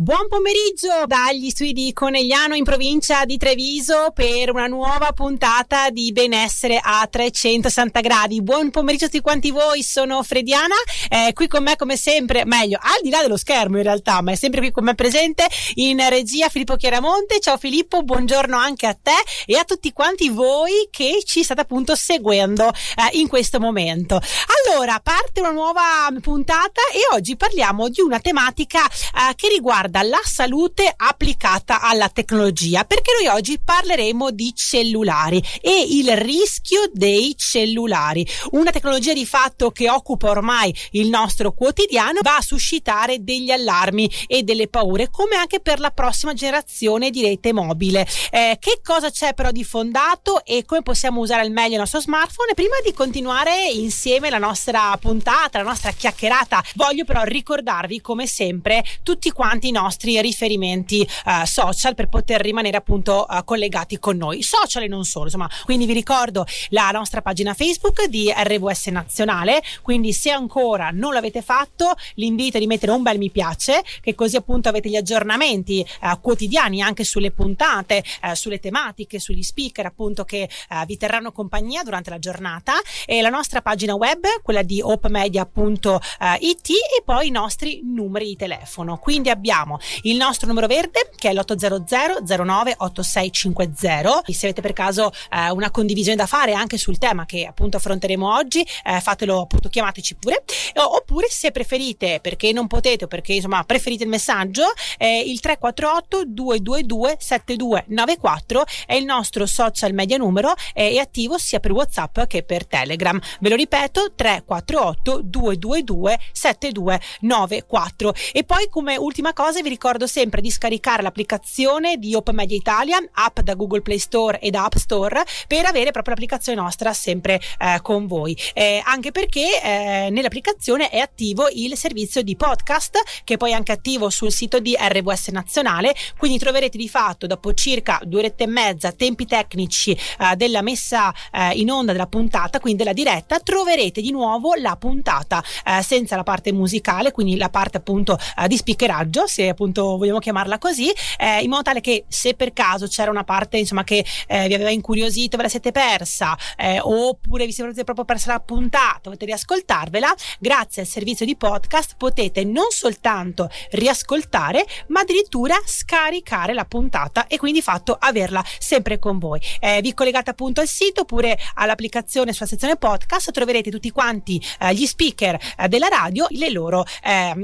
Buon pomeriggio dagli studi di Conegliano in provincia di Treviso per una nuova puntata di benessere a 360 gradi. Buon pomeriggio a tutti quanti voi, sono Frediana, eh, qui con me come sempre, meglio, al di là dello schermo in realtà, ma è sempre qui con me presente in regia Filippo Chiaramonte. Ciao Filippo, buongiorno anche a te e a tutti quanti voi che ci state appunto seguendo eh, in questo momento. Allora, parte una nuova puntata e oggi parliamo di una tematica eh, che riguarda riguarda la salute applicata alla tecnologia, perché noi oggi parleremo di cellulari e il rischio dei cellulari. Una tecnologia di fatto che occupa ormai il nostro quotidiano va a suscitare degli allarmi e delle paure, come anche per la prossima generazione di rete mobile. Eh, che cosa c'è però di fondato e come possiamo usare al meglio il nostro smartphone? Prima di continuare insieme la nostra puntata, la nostra chiacchierata, voglio però ricordarvi come sempre tutti quanti i nostri riferimenti uh, social per poter rimanere appunto uh, collegati con noi, social e non solo, insomma, quindi vi ricordo la nostra pagina Facebook di RVS Nazionale, quindi se ancora non l'avete fatto, l'invito è di mettere un bel mi piace, che così appunto avete gli aggiornamenti uh, quotidiani anche sulle puntate, sulle tematiche, sugli speaker appunto che vi terranno compagnia durante la giornata. E la nostra pagina web, quella di opmedia.it e poi i nostri numeri di telefono. Quindi abbiamo abbiamo il nostro numero verde che è l'800 09 8650 se avete per caso eh, una condivisione da fare anche sul tema che appunto affronteremo oggi eh, fatelo appunto chiamateci pure. Oppure se preferite perché non potete o perché insomma preferite il messaggio eh, il 348 222 7294 è il nostro social media numero è attivo sia per whatsapp che per telegram. Ve lo ripeto 348 222 7294 e poi come ultima cosa vi ricordo sempre di scaricare l'applicazione di Open Media Italia, app da Google Play Store e da App Store, per avere proprio l'applicazione nostra sempre eh, con voi. Eh, anche perché eh, nell'applicazione è attivo il servizio di podcast, che poi è anche attivo sul sito di RWS Nazionale, quindi troverete di fatto dopo circa due orette e mezza tempi tecnici eh, della messa eh, in onda della puntata, quindi della diretta, troverete di nuovo la puntata eh, senza la parte musicale, quindi la parte appunto di speakeraggio, se appunto vogliamo chiamarla così, eh, in modo tale che se per caso c'era una parte insomma che eh, vi aveva incuriosito, ve la siete persa, eh, oppure vi siete proprio persa la puntata, volete riascoltarvela, grazie al servizio di podcast potete non soltanto riascoltare, ma addirittura scaricare la puntata e quindi fatto averla sempre con voi. Eh, vi collegate appunto al sito oppure all'applicazione sulla sezione podcast, troverete tutti quanti eh, gli speaker eh, della radio, le loro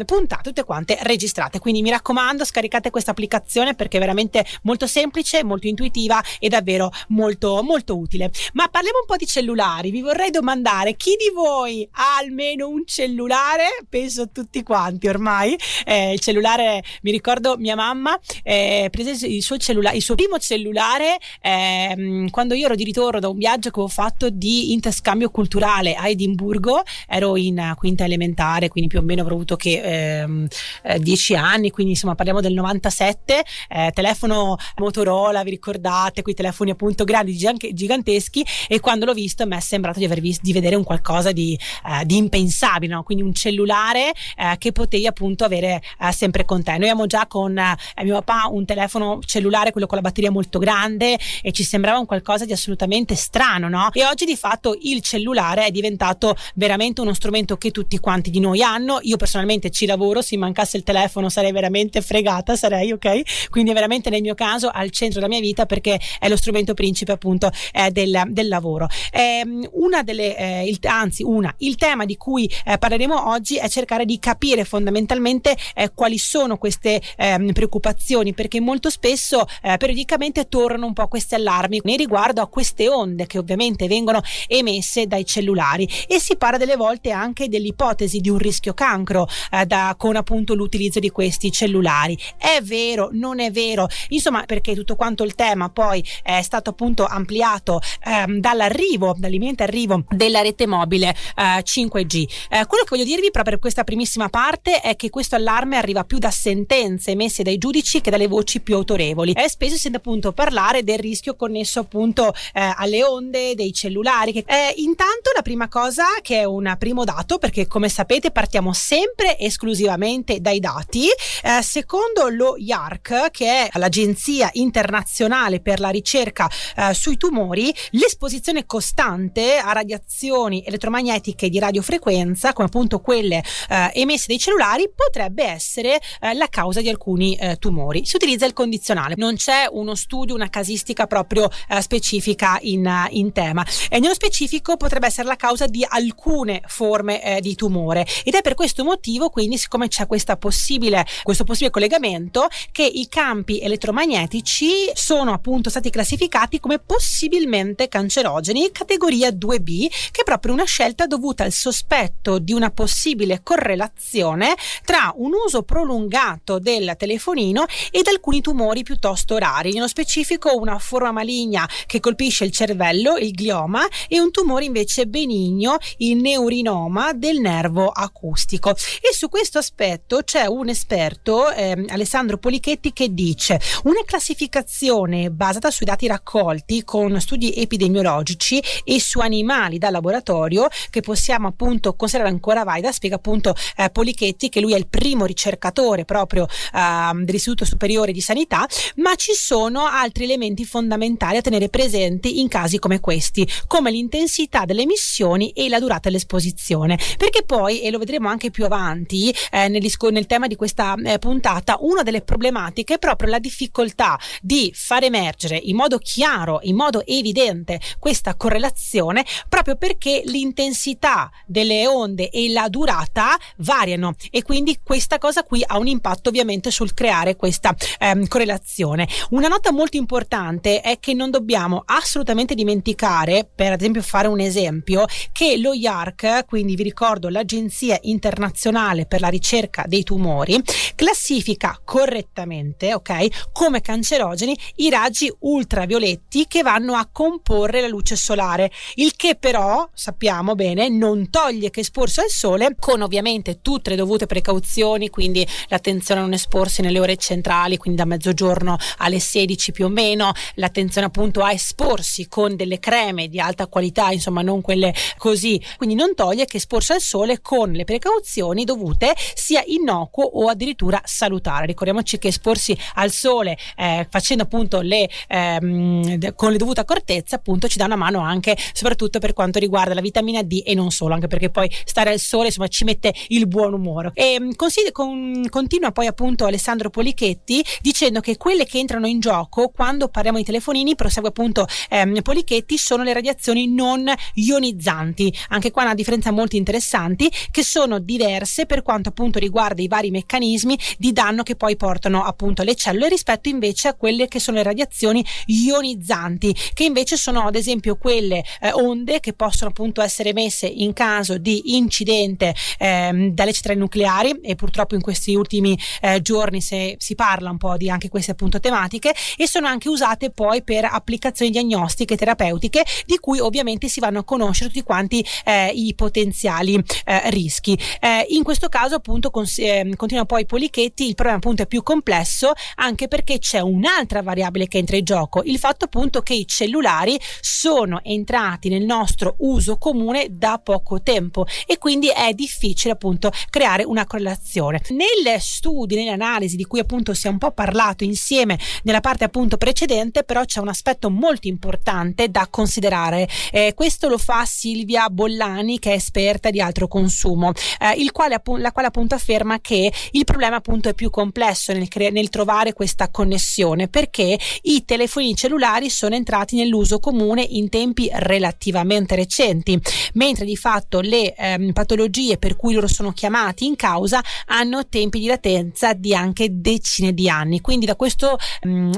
puntate tutte quante registrate. Quindi mi raccomando scaricate questa applicazione perché è veramente molto semplice, molto intuitiva e davvero molto molto utile. Ma parliamo un po' di cellulari, vi vorrei domandare chi di voi ha almeno un cellulare? Penso tutti quanti ormai. Eh, il cellulare, mi ricordo mia mamma eh, prese il suo cellulare, il suo primo cellulare eh, quando io ero di ritorno da un viaggio che avevo fatto di interscambio culturale a Edimburgo, ero in quinta elementare, quindi più o meno avrò avuto che ehm, eh, dieci anni, quindi insomma parliamo del 97, eh, telefono Motorola, vi ricordate, quei telefoni appunto grandi, giganteschi e quando l'ho visto mi è sembrato di aver visto, di vedere un qualcosa di, eh, di impensabile, no? quindi un cellulare eh, che potevi appunto avere eh, sempre con te. Noi abbiamo già con eh, mio papà un telefono cellulare, quello con la batteria molto grande e ci sembrava un qualcosa di assolutamente strano, no? E oggi di fatto il cellulare è diventato veramente uno strumento che tutti quanti di noi hanno. Io personalmente ci lavoro, se mancasse il telefono sarei veramente fregata sarei, ok? Quindi è veramente nel mio caso al centro della mia vita perché è lo strumento principe appunto eh, del, del, lavoro. Eh, una delle, eh, il, anzi una, il tema di cui eh, parleremo oggi è cercare di capire fondamentalmente eh, quali sono queste ehm, preoccupazioni perché molto spesso eh, periodicamente tornano un po' questi allarmi nei riguardo a queste onde che ovviamente vengono emesse dai cellulari e si parla delle volte anche dell'ipotesi di un rischio cancro da, con appunto l'utilizzo di questi cellulari. È vero, non è vero? Insomma, perché tutto quanto il tema poi è stato appunto ampliato ehm, dall'arrivo, dall'imminente arrivo della rete mobile eh, 5G. Eh, quello che voglio dirvi proprio per questa primissima parte è che questo allarme arriva più da sentenze emesse dai giudici che dalle voci più autorevoli. E spesso si sente appunto parlare del rischio connesso appunto eh, alle onde dei cellulari. Eh, intanto la prima cosa che è un primo dato, perché come sapete partiamo sempre esclusivamente dai dati, Eh, secondo lo IARC, che è l'Agenzia internazionale per la ricerca eh, sui tumori, l'esposizione costante a radiazioni elettromagnetiche di radiofrequenza, come appunto quelle eh, emesse dai cellulari, potrebbe essere eh, la causa di alcuni eh, tumori. Si utilizza il condizionale, non c'è uno studio, una casistica proprio eh, specifica in, in tema. E nello specifico potrebbe essere la causa di alcune forme di tumore ed è per questo motivo, quindi, siccome c'è questa possibile, questo possibile collegamento, che i campi elettromagnetici sono appunto stati classificati come possibilmente cancerogeni, categoria 2B, che è proprio una scelta dovuta al sospetto di una possibile correlazione tra un uso prolungato del telefonino ed alcuni tumori piuttosto rari, nello specifico una forma maligna che colpisce il cervello, il glioma, e un tumore invece benigno, il neurinoma del nervo acustico. E su questo aspetto c'è un esperto, eh, Alessandro Polichetti, che dice una classificazione basata sui dati raccolti con studi epidemiologici e su animali da laboratorio che possiamo appunto considerare ancora valida, spiega appunto eh, Polichetti che lui è il primo ricercatore proprio eh, dell'Istituto Superiore di Sanità, ma ci sono altri elementi fondamentali a tenere presenti in casi come questi, come l'intensità delle emissioni e la durata dell'esposizione, perché poi, e lo vedremo anche più avanti eh, nel, nel, tema di questa eh, puntata, una delle problematiche è proprio la difficoltà di far emergere in modo chiaro, in modo evidente questa correlazione, proprio perché l'intensità delle onde e la durata variano e quindi questa cosa qui ha un impatto ovviamente sul creare questa ehm, correlazione. Una nota molto importante è che non dobbiamo assolutamente dimenticare, per esempio fare un esempio, che lo IARC, quindi vi ricordo l'Agenzia Internazionale per la ricerca dei tumori, classifica correttamente, ok, come cancerogeni i raggi ultravioletti che vanno a comporre la luce solare, il che però sappiamo bene non toglie che esporsi al sole con ovviamente tutte le dovute precauzioni, quindi l'attenzione a non esporsi nelle ore centrali, quindi da mezzogiorno alle 16 più o meno, l'attenzione appunto a esporsi con delle creme di alta qualità, insomma non quelle così, quindi non toglie che esporsi al sole con le precauzioni dovute sia innocuo o addirittura salutare. Ricordiamoci che esporsi al sole eh, facendo appunto le ehm, con le dovute accortezze appunto ci dà una mano anche soprattutto per quanto riguarda la vitamina D e non solo, anche perché poi stare al sole insomma ci mette il buon umore. E ehm, consigli, con, continua poi appunto Alessandro Polichetti dicendo che quelle che entrano in gioco quando parliamo di telefonini, prosegue appunto ehm, Polichetti, sono le radiazioni non ionizzanti. Anche qua una differenza molto interessanti che sono diverse per quanto appunto riguarda i vari meccanismi di danno che poi portano appunto le cellule rispetto invece a quelle che sono le radiazioni ionizzanti che invece sono ad esempio quelle eh, onde che possono appunto essere emesse in caso di incidente ehm, dalle centrali nucleari e purtroppo in questi ultimi eh, giorni se, si parla un po' di anche queste appunto tematiche e sono anche usate poi per applicazioni diagnostiche e terapeutiche di cui ovviamente si vanno a conoscere tutti quanti eh, i potenziali eh, rischi. Eh, in questo caso appunto cons- ehm, continua poi Polichetti, il problema appunto è più complesso anche perché c'è un'altra variabile che entra in gioco, il fatto appunto che i cellulari sono entrati nel nostro uso comune da poco tempo e quindi è difficile appunto creare una correlazione. Nelle studi, nelle analisi di cui appunto si è un po' parlato insieme nella parte appunto precedente, però c'è un aspetto molto importante da considerare. Eh, questo lo fa Silvia Bollani, che è esperta di altro consumo, eh, il quale, la quale appunto afferma che il problema appunto è più complesso nel, cre- nel trovare questa connessione perché i telefonini cellulari sono entrati nell'uso comune in tempi relativamente recenti, mentre di fatto le ehm, patologie per cui loro sono chiamati in causa hanno tempi di latenza di anche decine di anni. Quindi da questa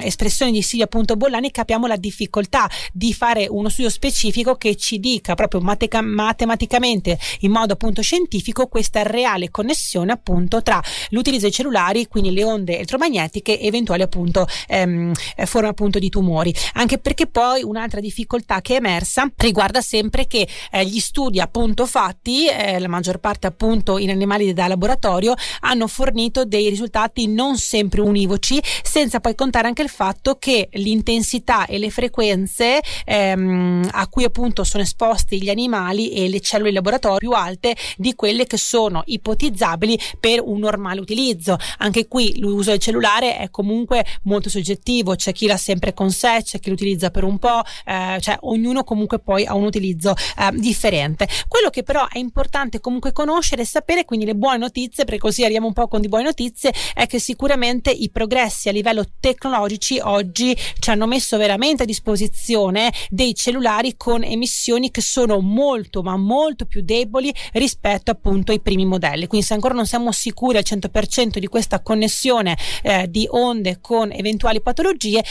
espressione di Silvia appunto Bollani capiamo la difficoltà di fare uno studio specifico che ci dica proprio matica- matematicamente in modo appunto scientifico questa reale connessione appunto tra l'utilizzo dei cellulari, quindi le onde elettromagnetiche eventuali appunto ehm, forme appunto di tumori. Anche perché poi un'altra difficoltà che è emersa riguarda sempre che eh, gli studi appunto fatti, eh, la maggior parte appunto in animali da laboratorio, hanno fornito dei risultati non sempre univoci, senza poi contare anche il fatto che l'intensità e le frequenze ehm, a cui appunto sono esposti gli animali e le cellule in laboratorio più alte di quelle che sono ipotizzabili per un normale utilizzo l'utilizzo. Anche qui l'uso del cellulare è comunque molto soggettivo, c'è chi l'ha sempre con sé, c'è chi l'utilizza per un po', eh, cioè ognuno comunque poi ha un utilizzo eh, differente. Quello che però è importante comunque conoscere e sapere, quindi le buone notizie, perché così arriviamo un po' con di buone notizie, è che sicuramente i progressi a livello tecnologici oggi ci hanno messo veramente a disposizione dei cellulari con emissioni che sono molto ma molto più deboli rispetto appunto ai primi modelli. Quindi se ancora non siamo sicuri al 100% di questa connessione eh, di onde con eventuali patologie,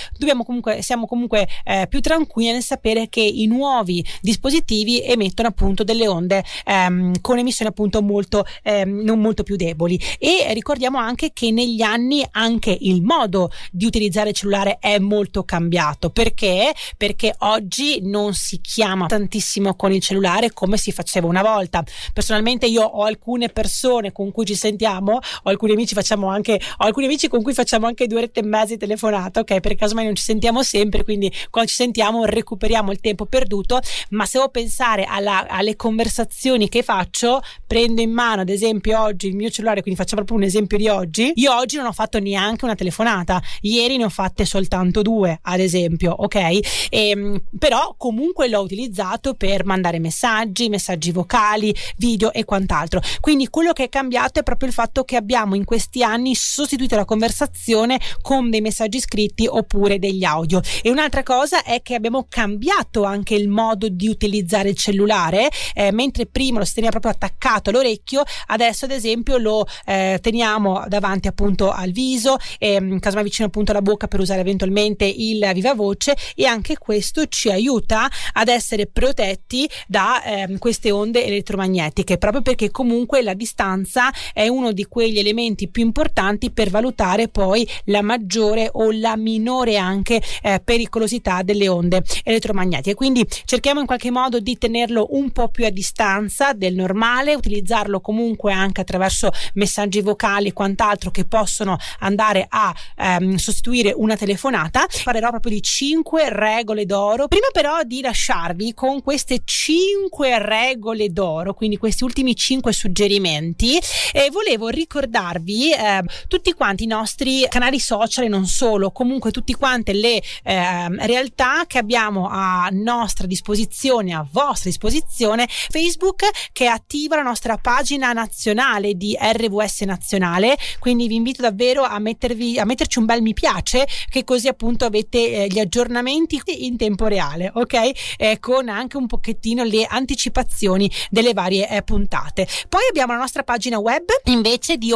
comunque, siamo comunque eh, più tranquilli nel sapere che i nuovi dispositivi emettono appunto delle onde ehm, con emissioni appunto molto ehm, non molto più deboli. E ricordiamo anche che negli anni anche il modo di utilizzare il cellulare è molto cambiato. Perché? Perché oggi non si chiama tantissimo con il cellulare come si faceva una volta. Personalmente io ho alcune persone con cui ci sentiamo ho alcuni amici facciamo anche ho alcuni amici con cui facciamo anche due orette e mezza di telefonata ok? Per caso mai non ci sentiamo sempre quindi quando ci sentiamo recuperiamo il tempo perduto ma se devo pensare alla, alle conversazioni che faccio prendo in mano ad esempio oggi il mio cellulare quindi facciamo proprio un esempio di oggi io oggi non ho fatto neanche una telefonata ieri ne ho fatte soltanto due ad esempio ok? E, ehm, però comunque l'ho utilizzato per mandare messaggi messaggi vocali video e quant'altro. Quindi quello che è cambiato è proprio il fatto che abbiamo in questi anni sostituito la conversazione con dei messaggi scritti oppure degli audio. E un'altra cosa è che abbiamo cambiato anche il modo di utilizzare il cellulare eh, mentre prima lo si teneva proprio attaccato all'orecchio adesso ad esempio lo eh, teniamo davanti appunto al viso eh, casomai vicino appunto alla bocca per usare eventualmente il viva voce e anche questo ci aiuta ad essere protetti da eh, queste onde elettromagnetiche proprio perché comunque la distanza è uno di quegli elementi più importanti per valutare poi la maggiore o la minore anche eh, pericolosità delle onde elettromagnetiche. Quindi cerchiamo in qualche modo di tenerlo un po' più a distanza del normale utilizzarlo comunque anche attraverso messaggi vocali e quant'altro che possono andare a ehm, sostituire una telefonata. Parlerò proprio di 5 regole d'oro. Prima però di lasciarvi con queste 5 regole d'oro quindi questi ultimi 5 suggerimenti e volevo ricordarvi eh, tutti quanti i nostri canali social e non solo comunque tutte quante le eh, realtà che abbiamo a nostra disposizione a vostra disposizione Facebook che attiva la nostra pagina nazionale di RVS nazionale. Quindi vi invito davvero a mettervi a metterci un bel mi piace che così appunto avete eh, gli aggiornamenti in tempo reale ok? Eh, con anche un pochettino le anticipazioni delle varie eh, puntate. Poi abbiamo la nostra pagina web invece di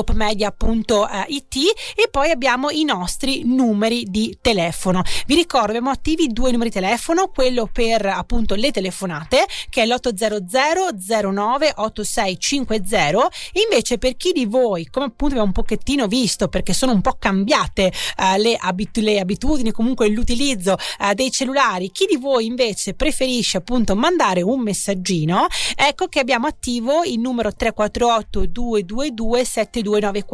opmedia.it e poi abbiamo i nostri numeri di telefono. Vi ricordo abbiamo attivi due numeri di telefono quello per appunto le telefonate che è l'800 09 8650 invece per chi di voi come appunto abbiamo un pochettino visto perché sono un po' cambiate uh, le, abit- le, abitudini comunque l'utilizzo uh, dei cellulari chi di voi invece preferisce appunto mandare un messaggino ecco che abbiamo attivo il numero 348 222 7294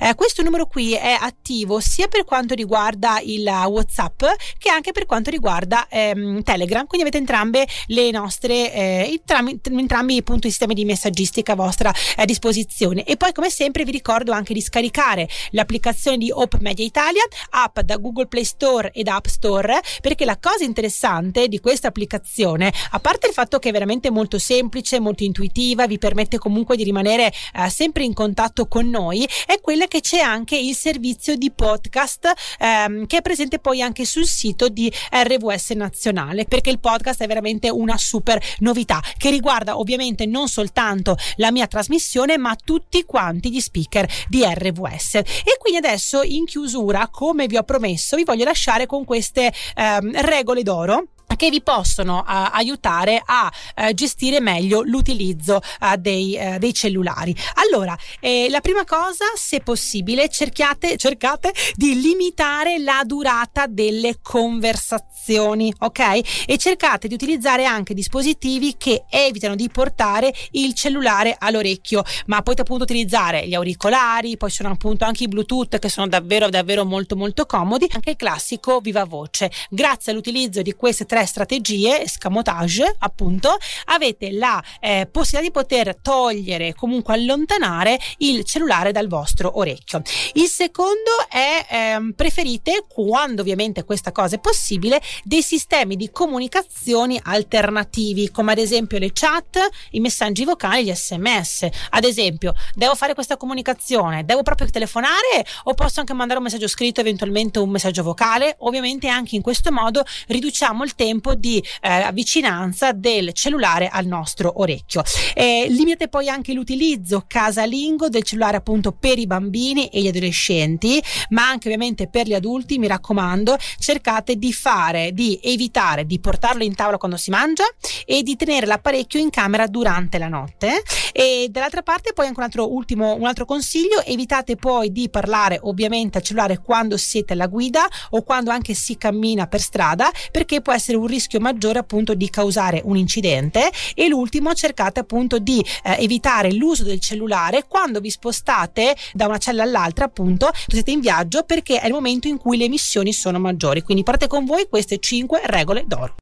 eh, questo numero qui è attivo sia per quanto riguarda il whatsapp che anche per quanto riguarda ehm, telegram. Quindi avete entrambe le nostre eh, entrambi, entrambi appunto i sistemi di messaggistica a vostra eh, disposizione. E poi come sempre vi ricordo anche di scaricare l'applicazione di Op Media Italia app da Google Play Store ed App Store perché la cosa interessante di questa applicazione a parte il fatto che è veramente molto semplice molto intuitiva vi permette comunque di rimanere eh, sempre in contatto con noi è quella che c'è anche il servizio di podcast ehm, che è presente poi anche sul sito di RVS Nazionale perché il podcast è veramente una super novità che riguarda ovviamente non soltanto la mia trasmissione ma tutti quanti gli speaker di RVS e quindi adesso in chiusura come vi ho promesso vi voglio lasciare con queste ehm, regole d'oro che vi possono uh, aiutare a uh, gestire meglio l'utilizzo uh, dei, dei, cellulari. Allora, eh, la prima cosa, se possibile, cerchiate, cercate di limitare la durata delle conversazioni, ok? E cercate di utilizzare anche dispositivi che evitano di portare il cellulare all'orecchio, ma potete appunto utilizzare gli auricolari, poi sono appunto anche i Bluetooth che sono davvero davvero molto molto comodi, anche il classico viva voce. Grazie all'utilizzo di queste tre strategie, scamotage appunto, avete la eh, possibilità di poter togliere, comunque allontanare il cellulare dal vostro orecchio. Il secondo è ehm, preferite, quando ovviamente questa cosa è possibile, dei sistemi di comunicazioni alternativi, come ad esempio le chat, i messaggi vocali, gli sms. Ad esempio, devo fare questa comunicazione, devo proprio telefonare o posso anche mandare un messaggio scritto, eventualmente un messaggio vocale? Ovviamente anche in questo modo riduciamo il tempo di eh, vicinanza del cellulare al nostro orecchio. Eh, limitate poi anche l'utilizzo casalingo del cellulare appunto per i bambini e gli adolescenti, ma anche ovviamente per gli adulti, mi raccomando, cercate di fare, di evitare di portarlo in tavola quando si mangia e di tenere l'apparecchio in camera durante la notte. E dall'altra parte poi anche un altro ultimo un altro consiglio, evitate poi di parlare ovviamente al cellulare quando siete alla guida o quando anche si cammina per strada perché può essere un rischio maggiore appunto di causare un incidente. E l'ultimo cercate appunto di eh, evitare l'uso del cellulare quando vi spostate da una cella all'altra appunto siete in viaggio perché è il momento in cui le emissioni sono maggiori. Quindi portate con voi queste 5 regole d'oro